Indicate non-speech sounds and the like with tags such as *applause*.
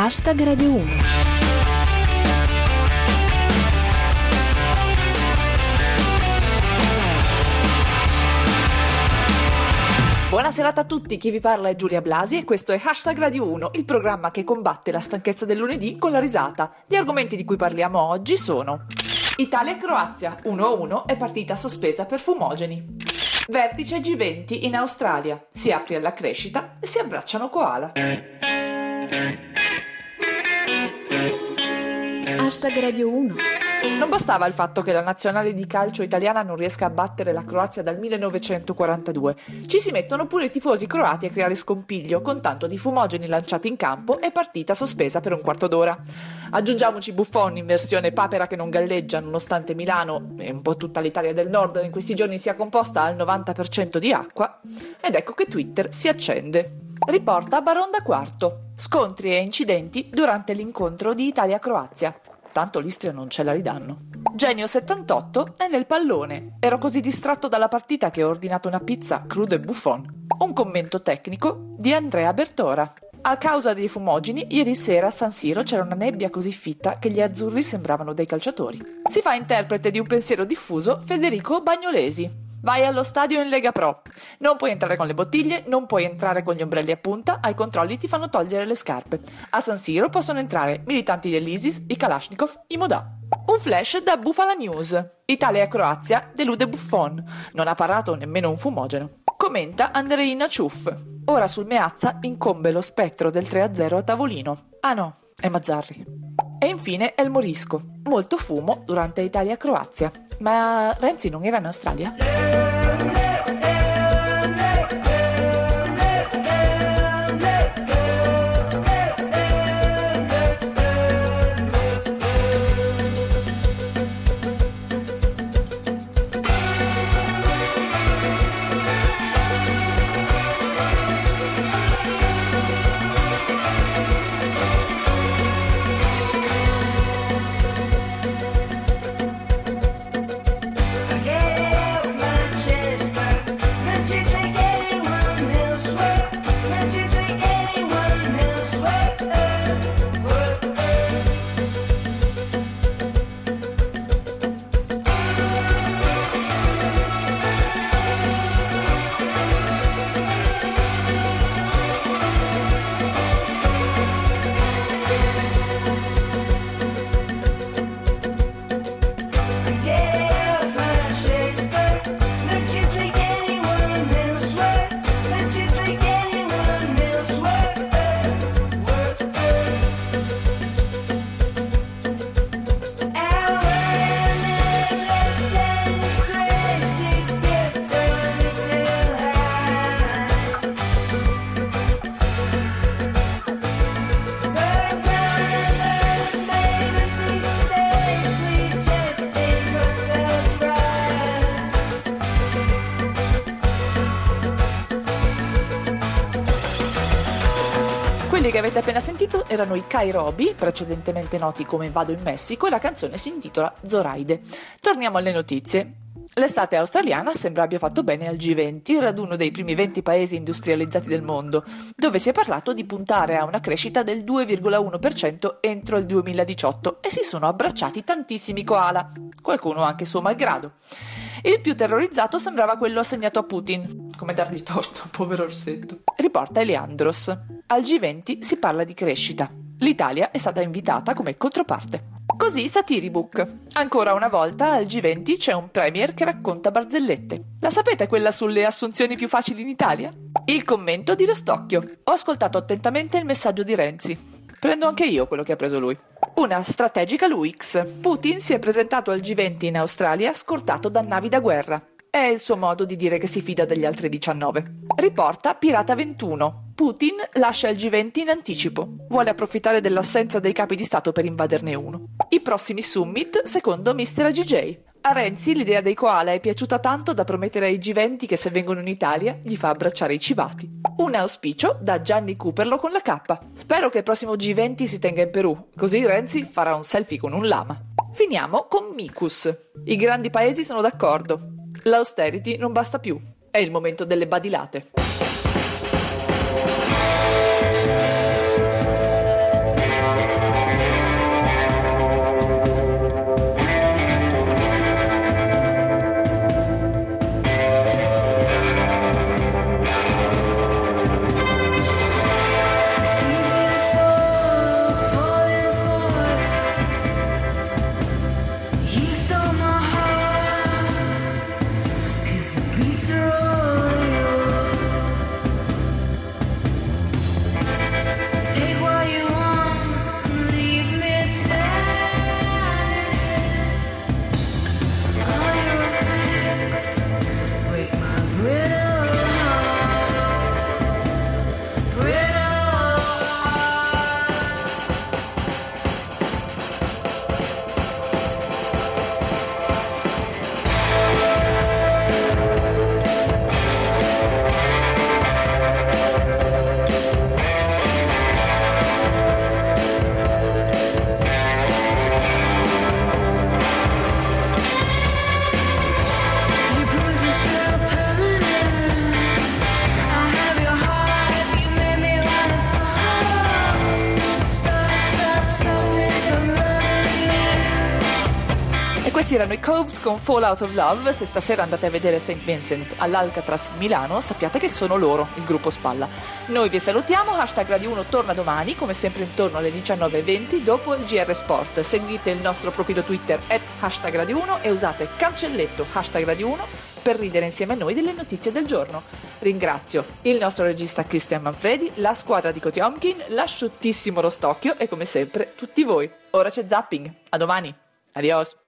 Hashtag Radio 1. Buona serata a tutti, chi vi parla è Giulia Blasi e questo è Hashtag Radio 1, il programma che combatte la stanchezza del lunedì con la risata. Gli argomenti di cui parliamo oggi sono Italia-Croazia 1-1 è partita sospesa per fumogeni. Vertice G20 in Australia, si apre alla crescita e si abbracciano koala. Hashtag Radio 1. Non bastava il fatto che la nazionale di calcio italiana non riesca a battere la Croazia dal 1942. Ci si mettono pure i tifosi croati a creare scompiglio, con tanto di fumogeni lanciati in campo e partita sospesa per un quarto d'ora. Aggiungiamoci Buffon in versione papera che non galleggia, nonostante Milano e un po' tutta l'Italia del nord in questi giorni sia composta al 90% di acqua, ed ecco che Twitter si accende. Riporta Baronda IV. Scontri e incidenti durante l'incontro di Italia-Croazia. Tanto l'Istria non ce la ridanno. Genio 78 è nel pallone. Ero così distratto dalla partita che ho ordinato una pizza crudo e buffon. Un commento tecnico di Andrea Bertora. A causa dei fumogeni, ieri sera a San Siro c'era una nebbia così fitta che gli azzurri sembravano dei calciatori. Si fa interprete di un pensiero diffuso Federico Bagnolesi. Vai allo stadio in Lega Pro. Non puoi entrare con le bottiglie, non puoi entrare con gli ombrelli a punta, ai controlli ti fanno togliere le scarpe. A San Siro possono entrare militanti dell'ISIS, i Kalashnikov, i Modà. Un flash da Bufala News. Italia e Croazia delude Buffon. Non ha parato nemmeno un fumogeno. Commenta Andreina Ciuff. Ora sul Meazza incombe lo spettro del 3-0 a tavolino. Ah no, è Mazzarri. E infine El Morisco. Molto fumo durante Italia-Croazia. Ma Renzi non era in Australia? Quelli che avete appena sentito erano i Kairobi, precedentemente noti come Vado in Messico, e la canzone si intitola Zoraide. Torniamo alle notizie. L'estate australiana sembra abbia fatto bene al G20, il raduno dei primi 20 paesi industrializzati del mondo, dove si è parlato di puntare a una crescita del 2,1% entro il 2018 e si sono abbracciati tantissimi koala, qualcuno anche suo malgrado. Il più terrorizzato sembrava quello assegnato a Putin. Come dargli torto, *laughs* povero orsetto. Riporta Eliandros. Al G20 si parla di crescita. L'Italia è stata invitata come controparte. Così Satiribook. Ancora una volta al G20 c'è un premier che racconta barzellette. La sapete quella sulle assunzioni più facili in Italia? Il commento di Rostocchio. Ho ascoltato attentamente il messaggio di Renzi. Prendo anche io quello che ha preso lui. Una strategica LUX. Putin si è presentato al G20 in Australia scortato da navi da guerra. È il suo modo di dire che si fida degli altri 19. Riporta Pirata 21. Putin lascia il G20 in anticipo. Vuole approfittare dell'assenza dei capi di Stato per invaderne uno. I prossimi summit, secondo Mr. AGJ. A Renzi l'idea dei koala è piaciuta tanto da promettere ai G20 che se vengono in Italia gli fa abbracciare i civati. Un auspicio da Gianni Cooperlo con la K. Spero che il prossimo G20 si tenga in Perù, così Renzi farà un selfie con un lama. Finiamo con Micus. I grandi paesi sono d'accordo. L'austerity non basta più. È il momento delle badilate. Questi erano i Coves con Fall Out of Love. Se stasera andate a vedere St. Vincent all'Alcatraz di Milano, sappiate che sono loro, il gruppo Spalla. Noi vi salutiamo, hashtag Radio 1 torna domani, come sempre intorno alle 19.20 dopo il GR Sport. Seguite il nostro profilo Twitter at hashtag Radio 1 e usate cancelletto hashtag Radio 1 per ridere insieme a noi delle notizie del giorno. Ringrazio il nostro regista Christian Manfredi, la squadra di Kotiomkin, l'asciuttissimo Rostocchio e come sempre tutti voi. Ora c'è zapping. A domani. Adios.